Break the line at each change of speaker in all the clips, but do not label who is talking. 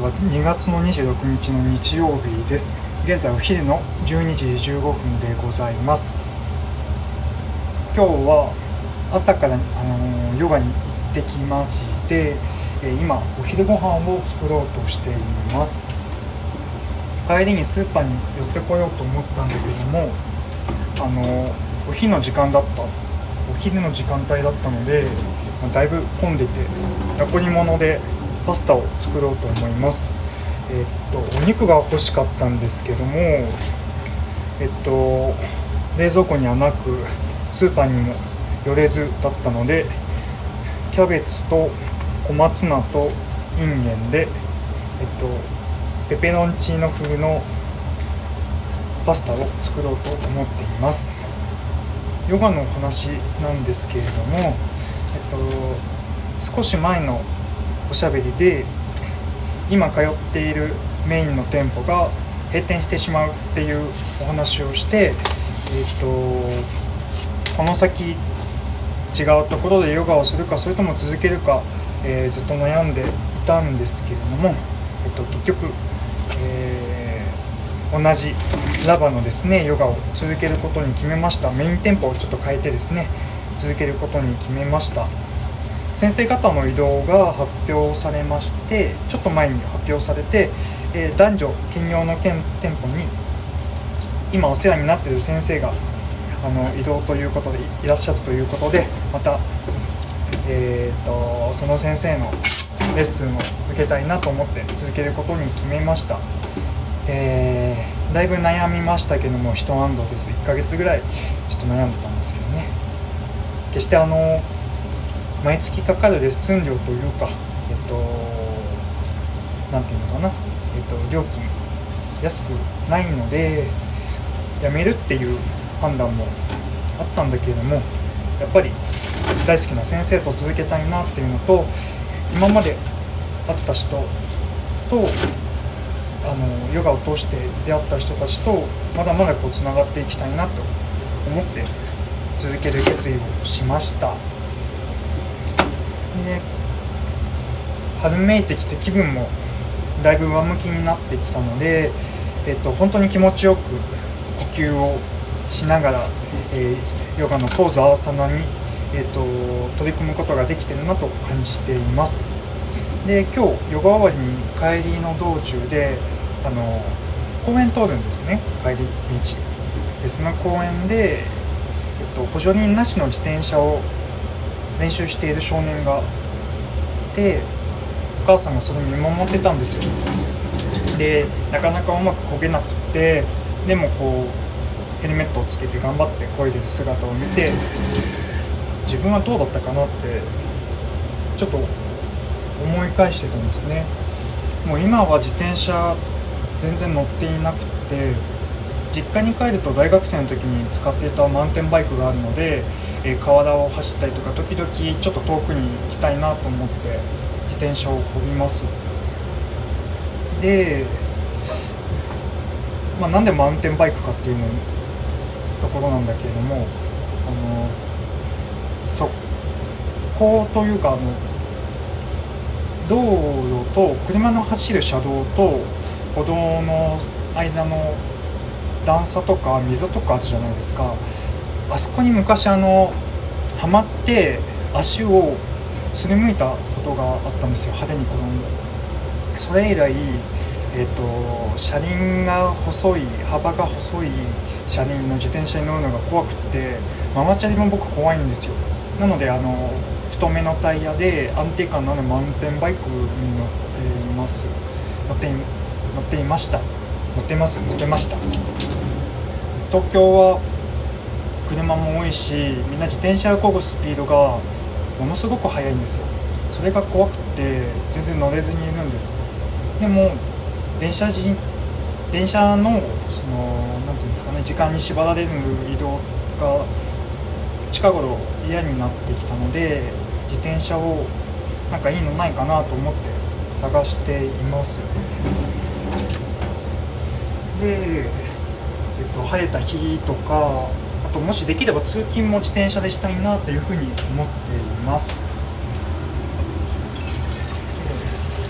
は。2月の26日の日曜日です。現在お昼の12時15分でございます。今日は朝からあのヨガに行ってきまして、え今お昼ご飯を作ろうとしています。帰りにスーパーに寄ってこようと思ったんだけども、あのお昼の時間だったお昼の時間帯だったので、ま、だいぶ混んでて残り物でパスタを作ろうと思います。えっとお肉が欲しかったんですけどもえっと冷蔵庫にはなくスーパーにも寄れずだったのでキャベツと小松菜とインゲンでえっとペペロンチーノ風のパスタを作ろうと思っています。ヨガのお話なんですけれども、えっと、少し前のおしゃべりで今通っているメインの店舗が閉店してしまうっていうお話をして、えっと、この先違うところでヨガをするかそれとも続けるか、えー、ずっと悩んでいたんですけれども、えっと、結局、えー、同じラバのですねヨガを続けることに決めました。メイン店舗をちょっと変えてですね続けることに決めました。先生方の移動が発表されましてちょっと前に発表されて、えー、男女兼用の店舗に今お世話になっている先生があの移動ということでいらっしゃるということでまたそ、えーと、その先生のレッスンを受けたいなと思って続けることに決めました。えーだいぶ悩みましたけども一安堵です1ヶ月ぐらいちょっと悩んでたんですけどね決してあの毎月かかるレッスン料というかえっと何て言うのかな。えっと料金安くないので辞めるっていう判断もあったんだけれどもやっぱり大好きな先生と続けたいなっていうのと今まで会った人とあのヨガを通して出会った人たちとまだまだこうつながっていきたいなと思って続ける決意をしました。で春めいてきて気分もだいぶ上向きになってきたので、えっと、本当に気持ちよく呼吸をしながら、えー、ヨガのポーズアーサナに、えっと、取り組むことができてるなと感じています。で今日ヨガ終わりに帰りの道中であの公園通るんですね。帰り道。でその公園で、えっと、補助輪なしの自転車を練習している少年がいてお母さんがそれ見守ってたんですよ。でなかなかうまく漕げなくてでもこうヘルメットをつけて頑張って漕いでる姿を見て自分はどうだったかなってちょっと思い返してたんですね。もう今は自転車全然乗っていなくて実家に帰ると大学生の時に使っていたマウンテンバイクがあるので、えー、河原を走ったりとか時々ちょっと遠くに行きたいなと思って自転車をこぎます。で、まあ、なんでマウンテンバイクかっていうのところなんだけれどもあのそこというかあの道路と車の走る車道と歩道の間の段差とか溝とかあるじゃないですか。あそこに昔あのはまって足をすりむいたことがあったんですよ。派手に転んで。それ以来えーと、車輪が細い幅が細い車輪の自転車に乗るのが怖くってママチャリも僕怖いんですよ。なのであの太めのタイヤで安定感のあるマウンテンバイクに乗っています。乗って乗っていました。乗ってます乗ってました。東京は車も多いしみんな自転車を漕ぐスピードがものすごく速いんですよ。それが怖くて全然乗れずにいるんです。でも電車人電車のその何て言うんですかね時間に縛られる移動が近頃嫌になってきたので自転車をなんかいいのないかなと思って探しています。で、えっと、晴れた日とかあともしできれば通勤も自転車でしたいなというふうに思っています。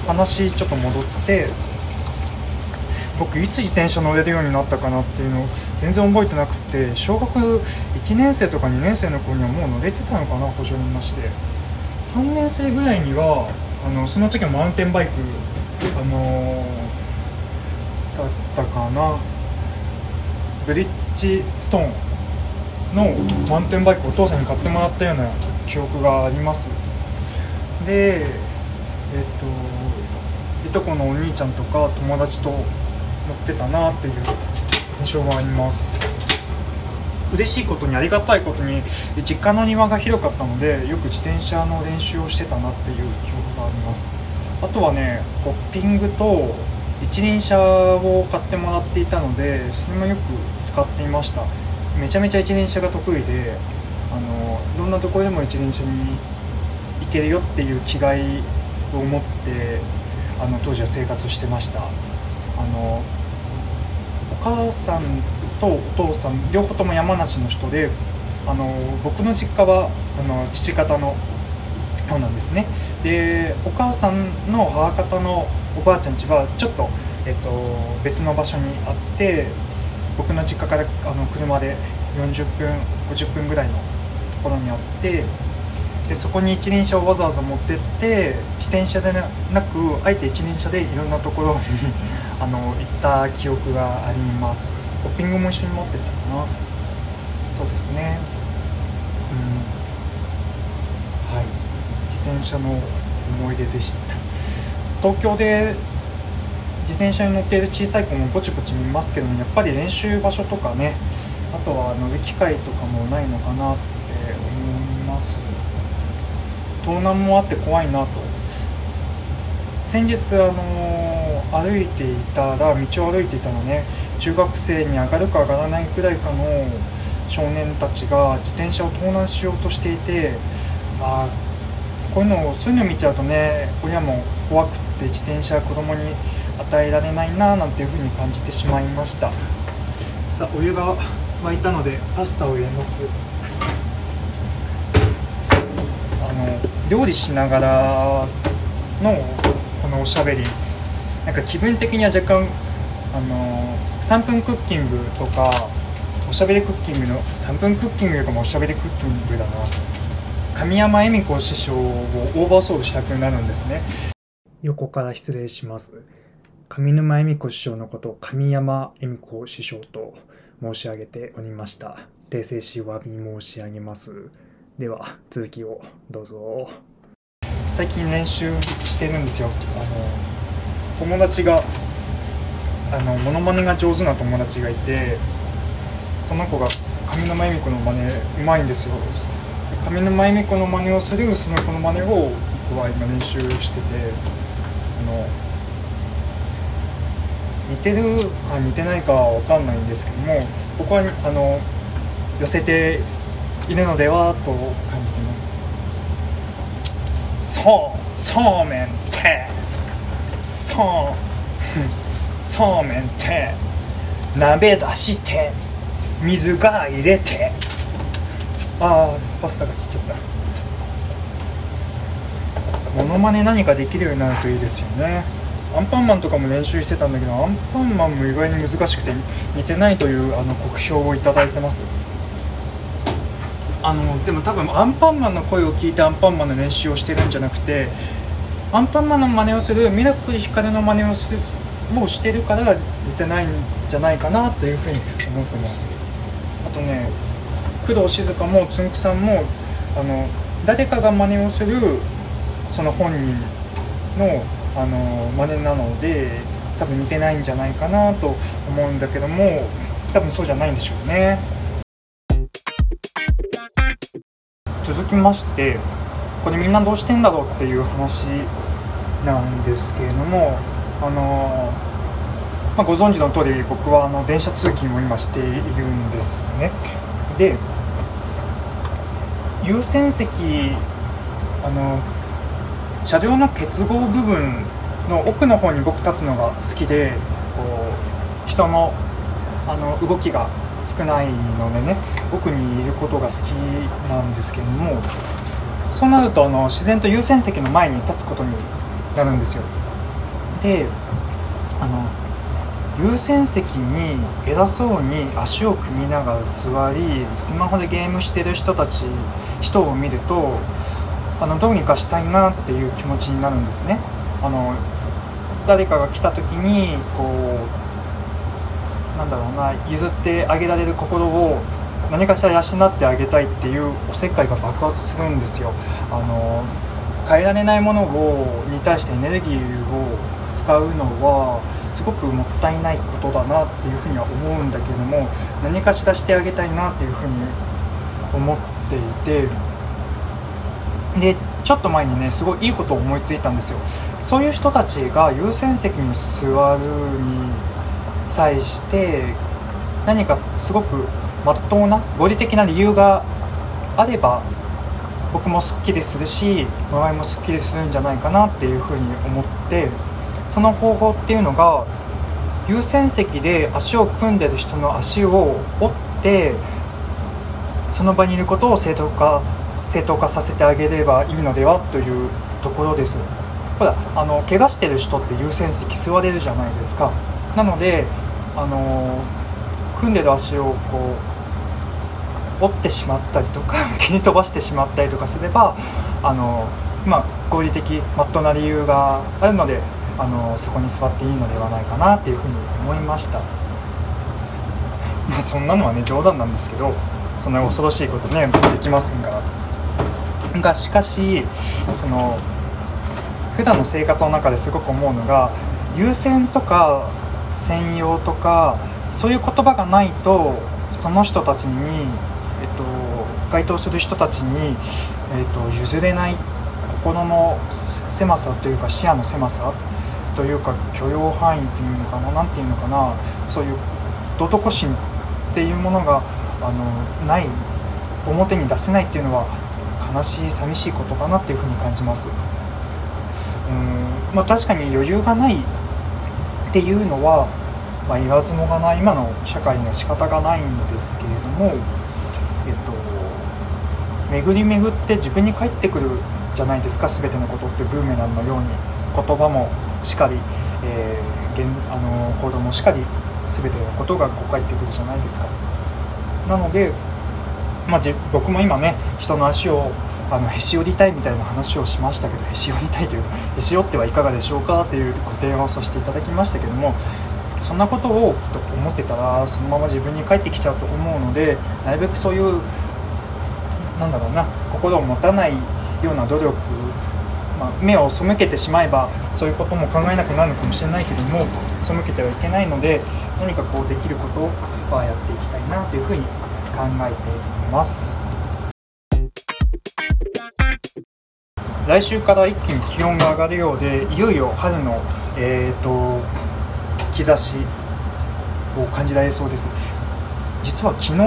話ちょっと戻って僕いつ自転車乗れるようになったかなっていうのを全然覚えてなくて小学1年生とか2年生の子にはもう乗れてたのかな補助輪なしで。3年生ぐらいにはあのその時はマウンテンバイクあのー、ったかな。ブリッジストーンのマウンテンバイクお父さんに買ってもらったような記憶があります。でえっ、といとこのお兄ちゃんとか友達と乗ってたなっていう印象があります。嬉しいことにありがたいことに実家の庭が広かったのでよく自転車の練習をしてたなっていう記憶があります。あとはねホッピングと一輪車を買ってもらっていたのでそれもよく使っていました。めちゃめちゃ一輪車が得意であのどんなところでも一輪車に行けるよっていう気概を持ってあの当時は生活してました。あのお母さんとお父さん両方とも山梨の人であの僕の実家はあの父方の方なんですね。でお母さんの母方のおばあちゃん家はちょっと、えっと、別の場所にあって僕の実家からあの車で40分50分ぐらいのところにあってでそこに一輪車をわざわざ持ってって自転車でなくあえて一輪車でいろんなところに あの行った記憶があります。ホッピングも一緒に持ってたかな。そうですね。うん。はい。自転車の思い出でした。東京で自転車に乗っている小さい子もぼちぼち見ますけどもやっぱり練習場所とかねあとは乗る機会とかもないのかなって思います。盗難もあって怖いなと。先日あの歩いていたら道を歩いていたらね中学生に上がるか上がらないくらいかの少年たちが自転車を盗難しようとしていてあこういうのそういうの見ちゃうとね親も怖くて自転車子供に与えられないななんていうふうに感じてしまいました。さあお湯が沸いたのでパスタを入れます。あの料理しながらのこのおしゃべり。なんか気分的には若干あの3分クッキングとかおしゃべりクッキングの3分クッキングよりもおしゃべりクッキングだな。神山恵美子師匠をオーバーソールしたくなるんですね。横から失礼します。上沼恵美子師匠のことを神山恵美子師匠と申し上げておりました。訂正し詫び申し上げます。では続きをどうぞ。最近練習してるんですよ。あの友達があのモノマネが上手な友達がいてその子が上沼恵美子の真似うまいんですよ上沼恵美子の真似をするその子の真似を僕は今練習しててあの似てるか似てないかは分かんないんですけども僕はあの寄せているのではと感じています。そうそうめんって。そう。そうめんって。鍋出して水が入れて。ああパスタがちっちゃった。モノマネ何かできるようになるといいですよね。アンパンマンとかも練習してたんだけどアンパンマンも意外に難しくて似てないというあの酷評をいいてます。あのでも多分アンパンマンの声を聞いてアンパンマンの練習をしてるんじゃなくてアンパンマンの真似をするミラクルヒカルの真似をすもうしてるから似てないんじゃないかなというふうに思ってます。あとね工藤静香もつんくさんもあの誰かが真似をするその本人のあの真似なので多分似てないんじゃないかなと思うんだけども多分そうじゃないんでしょうね。続きましてこれみんなどうしてんだろうっていう話なんですけれどもあの、まあ、ご存知の通り僕はあの電車通勤を今しているんですね。で優先席あの車両の結合部分の奥の方に僕立つのが好きでこう人のあの動きが少ないのでね奥にいることが好きなんですけどもそうなるとあの自然と優先席の前に立つことになるんですよ。であの優先席に偉そうに足を組みながら座りスマホでゲームしてる人たち人を見るとあのどうにかしたいなっていう気持ちになるんですね。あの誰かが来た時にこうなんだろうな譲ってあげられる心を何かしら養ってあげたいっていうおせっかいが爆発するんですよ。あの変えられないものをに対してエネルギーを使うのはすごくもったいないことだなっていうふうには思うんだけども何かしらしてあげたいなっていうふうに思っていてでちょっと前にねすごいいいことを思いついたんですよ。そういう人たちが優先席に座るに際して何かすごくまっとうな合理的な理由があれば僕もすっきりするし周りもすっきりするんじゃないかなっていうふうに思ってその方法っていうのが優先席で足を組んでる人の足を折ってその場にいることを正当化正当化させてあげればいいのではというところです。ほらあの怪我してる人って優先席座れるじゃないですか。なのであの組んでる足をこう折ってしまったりとか 蹴り飛ばしてしまったりとかすればあの、まあ、合理的まっとうな理由があるのであのそこに座っていいのではないかなっていうふうに思いました。まあそんなのはね冗談なんですけどそんな恐ろしいことねできませんから。がしかしその普段の生活の中ですごく思うのが優先とか専用とかそういう言葉がないとその人たちに、えっと、該当する人たちに、えっと、譲れない心の狭さというか視野の狭さというか許容範囲っていうのかな何て言うのかなそういう道徳心っていうものがあのない表に出せないっていうのは悲しい寂しいことかなっていうふうに感じます。うんまあ確かに余裕がないっていうのは、まあ、言わずもがない今の社会には仕方がないんですけれどもえっと巡り巡って自分に返ってくるじゃないですか全てのことってブーメランのように言葉も。しかり、えー、現あの行動もしかり全てのことがこう返ってくるじゃないですか。なのでまあ、僕も今ね人の足をあのへし折りたいみたいな話をしましたけどへし折りたいというへし折ってはいかがでしょうかというご提案をさせていただきましたけどもそんなことをきっと思ってたらそのまま自分に返ってきちゃうと思うのでなるべくそういうなんだろうな心を持たないような努力、まあ、目を背けてしまえばそういうことも考えなくなるのかもしれないけども背けてはいけないので何かこうできることはやっていきたいなというふうに考えています。来週から一気に気温が上がるようでいよいよ春の、えーと、兆しを感じられそうです。実は昨日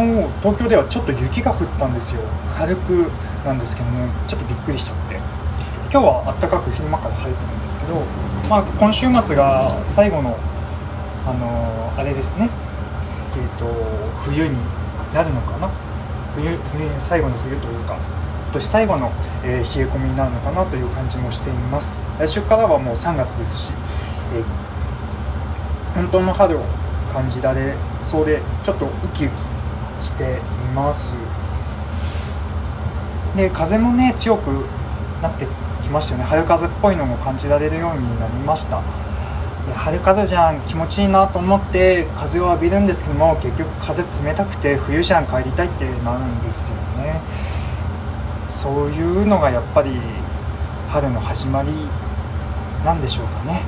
東京ではちょっと雪が降ったんですよ。軽くなんですけどもちょっとびっくりしちゃっ今日は暖かく昼間から晴れてるんですけど、まあ、今週末が最後のあのー、あれですね。えーと冬になるのかな？冬冬最後の冬というか今年最後の、えー、冷え込みになるのかなという感じもしています。来週からはもう3月ですし、えー、本当の春を感じられそうでちょっとウキウキしています。で風もね強くなってきましたよね。春風っぽいのも感じられるようになりました。春風じゃん。気持ちいいなと思って風を浴びるんですけども結局風冷たくて冬じゃん帰りたいってなるんですよね。そういうのがやっぱり春の始まりなんでしょうかね。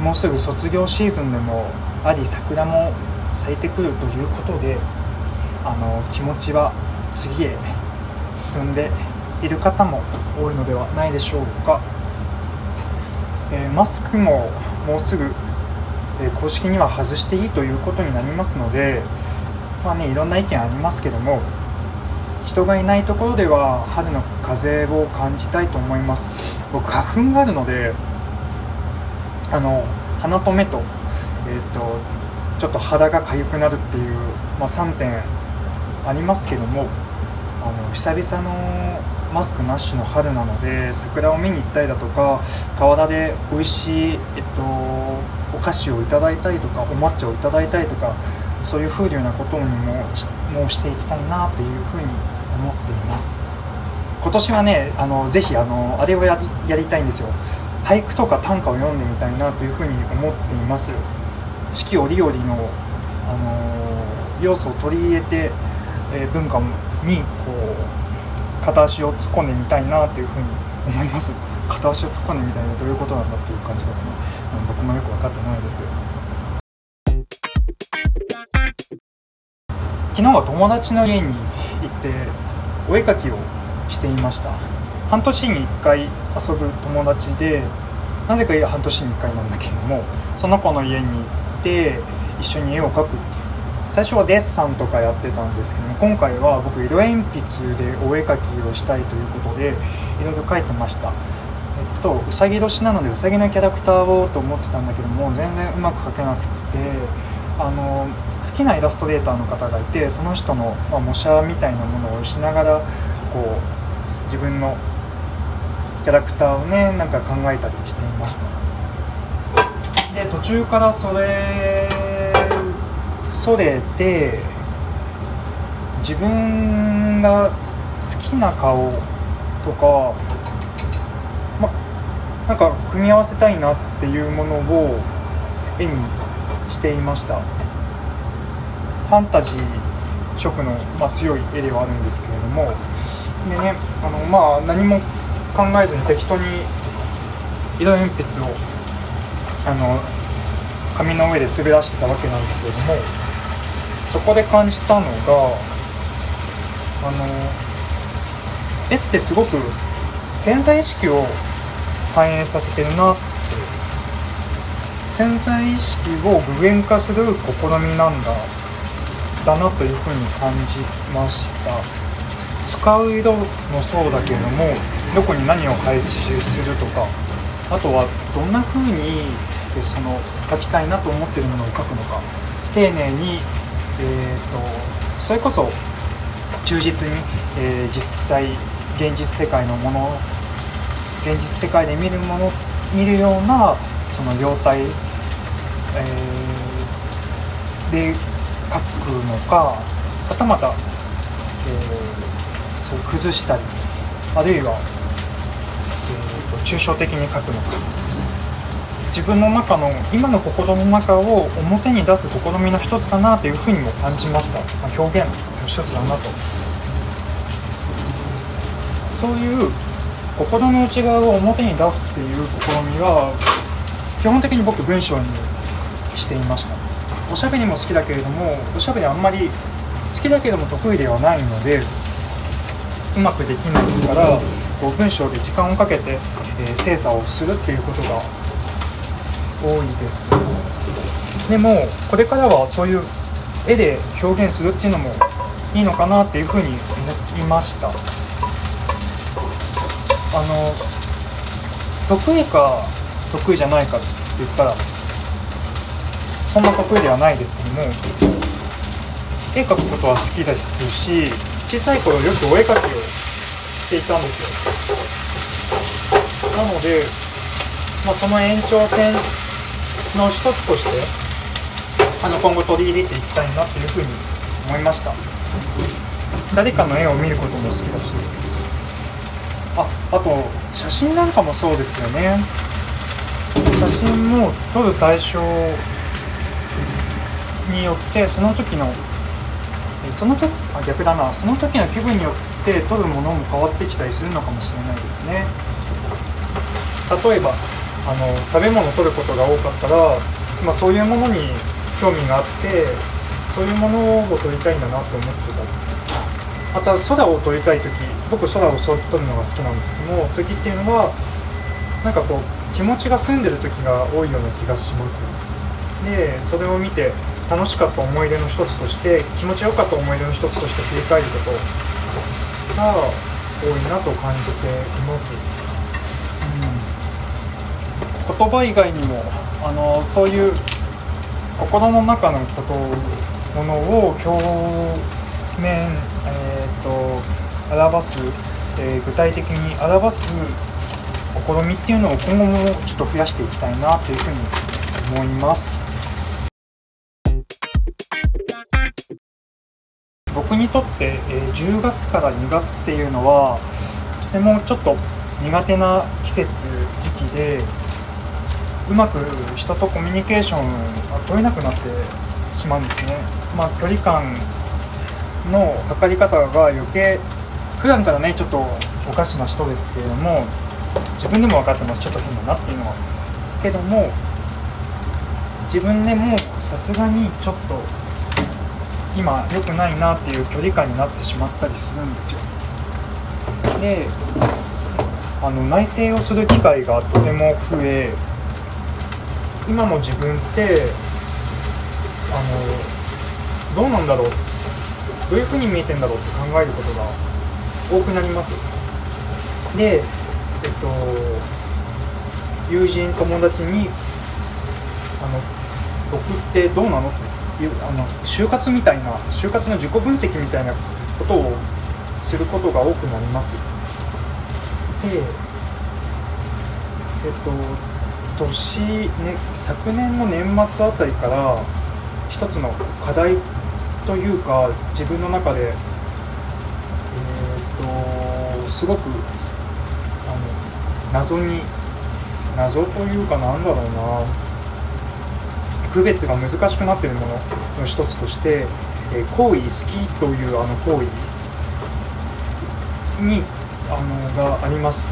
もうすぐ卒業シーズンでもあり桜も咲いてくるということであの気持ちは次へ進んでいる方も多いのではないでしょうか、えー、マスクももうすぐ、え公式には外していいということになりますのでまあねいろんな意見ありますけども人がいないところでは春の風を感じたいと思います。僕花粉があるのであの鼻と目と,、えーと、ちょっと肌が痒くなるっていう、まあ、3点ありますけどもあの久々のマスクなしの春なので桜を見に行ったりだとか河原で美味しい、えっと、お菓子をいただいたりとかお抹茶をいただいたりとかそういう風流なことにももしていきたいなというふうに思っています。今年はねあのぜひあのあれをやりやりたいんですよ。俳句とか短歌を読んでみたいなというふうに思っています。四季折々の、あの要素を取り入れて、えー、文化にこう片足を突っ込んでみたいなというふうに思います。片足を突っ込んでみたいなどういうことなんだっていう感じだとね。僕もよく分かってないです。昨日は友達の家に行ってお絵かきをしていました。半年に1回遊ぶ友達でなぜか半年に1回なんだけどもその子の家に行って一緒に絵を描く最初はデッサンとかやってたんですけども今回は僕色鉛筆でお絵描きをしたいということでいろいろ描いてました。えっとうさぎ年なのでうさぎのキャラクターをと思ってたんだけども全然うまく描けなくてあの好きなイラストレーターの方がいてその人の、まあ、模写みたいなものをしながらこう自分のキャラクターをねなんか考えたりしていました。で途中からそれそれて自分が好きな顔とかまなんか組み合わせたいなっていうものを絵にしていました。ファンタジー色の、ま、強い絵ではあるんですけれども。でねあのまあ何も考えずに適当に色鉛筆をあの紙の上で滑らしてたわけなんですけれども。そこで感じたのがあの絵ってすごく潜在意識を反映させてるなって潜在意識を具現化する試みなんだだなというふうに感じました。使う色もそうだけどもどこに何を配置するとかあとはどんな風にその書きたいなと思ってるものを書くのか丁寧に、えーと、それこそ忠実に、えー、実際現実世界のもの現実世界で見るもの見るようなその状態、えー、で書くのかはたまた、えー、そう崩したりあるいはえー、と抽象的に書くのか。自分の中の今の心の中を表に出す試みの一つだなというふうにも感じました、まあ、表現の一つだなと。そういう心の内側を表に出すっていう試みは基本的に僕文章にしていました。おしゃべりも好きだけれどもおしゃべりあんまり好きだけれども得意ではないのでうまくできないからこう文章で時間をかけて、えー、精査をするっていうことが多いです。でもこれからはそういう絵で表現するっていうのもいいのかなっていうふうに思いました。あの得意か得意じゃないかって言ったらそんな得意ではないですけども絵描くことは好きですし小さい頃よくお絵描きをしていたんですよ。なので、まあ、その延長線の一つとしてあの今後取り入れていきたいなというふうに思いました。誰かの絵を見ることも好きだし。ああと写真なんかもそうですよね。写真も撮る対象によってその時のその時あ逆だな。その時の気分によって取るものも変わってきたりするのかもしれないですね。例えばあの食べ物を取ることが多かったら、まあ、そういうものに興味があってそういうものを取りたいんだなと思ってた。また空を撮りたい時僕空を撮るのが好きなんですけども時っていうのはなんかこう気持ちが澄んでる時が多いような気がします。でそれを見て楽しかった思い出の一つとして気持ちよかった思い出の一つとして振り返ることが多いなと感じています、言葉以外にもあのそういう心の中のことものを表面、えーと、表すえー、具体的に表す試みっていうのを今後もちょっと増やしていきたいなというふうに思います。僕にとって、えー、10月から2月っていうのはとてもちょっと苦手な季節時期でうまく人とコミュニケーションが取れなくなってしまうんですね。まあ、距離感の測り方が余計普段からねちょっとおかしな人ですけれども自分でも分かってます。ちょっと変だなっていうのは。けども自分でもさすがにちょっと今良くないなっていう距離感になってしまったりするんですよ。であの内省をする機会がとても増え今の自分ってあのどうなんだろう？どういうふうに見えてんだろうって考えることが多くなります。でえっと友人友達にあの僕ってどうなの？っていうあの就活みたいな就活の自己分析みたいなことをすることが多くなります。でえっと年、ね、昨年の年末あたりから一つの課題というか自分の中で、えーと、すごくあの謎に謎というかなんだろうな。区別が難しくなっているものの一つとして、えー、行為好きというあの行為にあのがあります。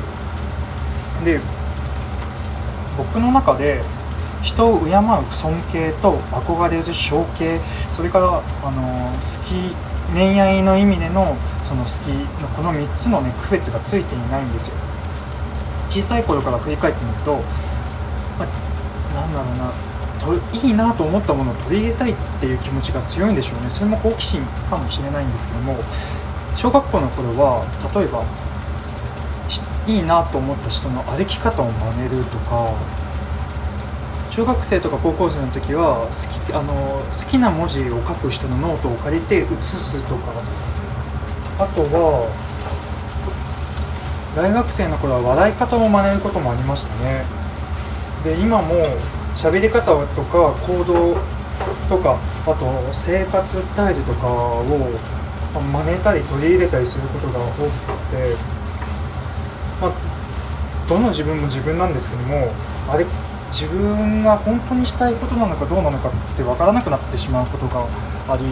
で僕の中で人を敬う尊敬と憧れる尊敬それからあの好き恋愛の意味でのその好きのこの3つのね区別がついていないんですよ。小さい頃から振り返ってみると、まあ、なんだろうなといいなと思ったものを取り入れたいっていう気持ちが強いんでしょうね。それも好奇心かもしれないんですけども小学校の頃は例えばいいなと思った人の歩き方を真似るとか中学生とか高校生の時は好きあの好きな文字を書く人のノートを借りて写すとか。あとは大学生の頃は笑い方を真似ることもありましたね。で今も喋り方とか行動とかあと生活スタイルとかを真似たり取り入れたりすることが多くて、まあ、どの自分も自分なんですけどもあれ自分が本当にしたいことなのかどうなのかって分からなくなってしまうことがあり、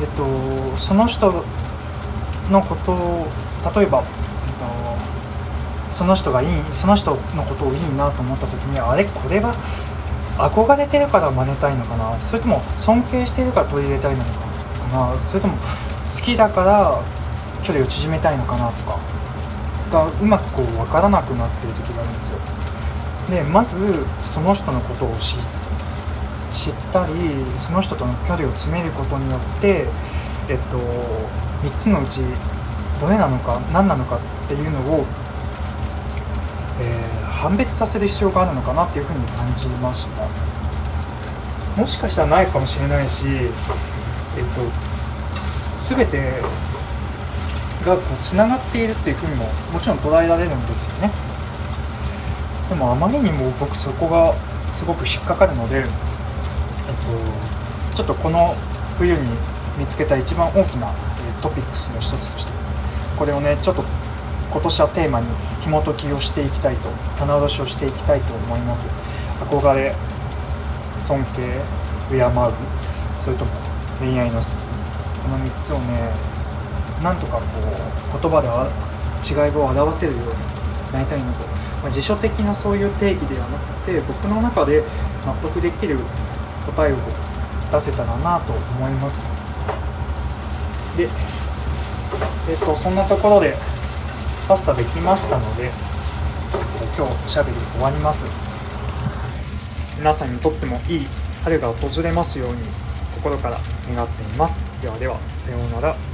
えっと、その人のことを例えば、えっと、その人がいいその人のことをいいなと思った時にあれこれは憧れてるから真似たいのかなそれとも尊敬してるから取り入れたいのかなそれとも好きだから距離を縮めたいのかなとかがうまくこう分からなくなってる時があるんですよ。でまずその人のことを知ったりその人との距離を詰めることによってえっと3つのうちどれなのか何なのかっていうのを、えー、判別させる必要があるのかなっていうふうに感じましたもしかしたらないかもしれないしえっと全てがこうつながっているっていうふうにももちろん捉えられるんですよね。でもあまりにも僕そこがすごく引っかかるので、えっと、ちょっとこの冬に見つけた一番大きなトピックスの一つとしてこれをねちょっと今年はテーマに紐解きをしていきたいと棚卸しをしていきたいと思います。憧れ尊敬敬うそれとも恋愛の好きこの3つをねなんとかこう言葉で違いを表せるようになりたいなと。まあ、辞書的なそういう定義ではなくて僕の中で納得できる答えを出せたらなと思います。で、えっと、そんなところでパスタできましたので今日おしゃべり終わります。皆さんにとってもいい春が訪れますように心から願っています。ではではさようなら。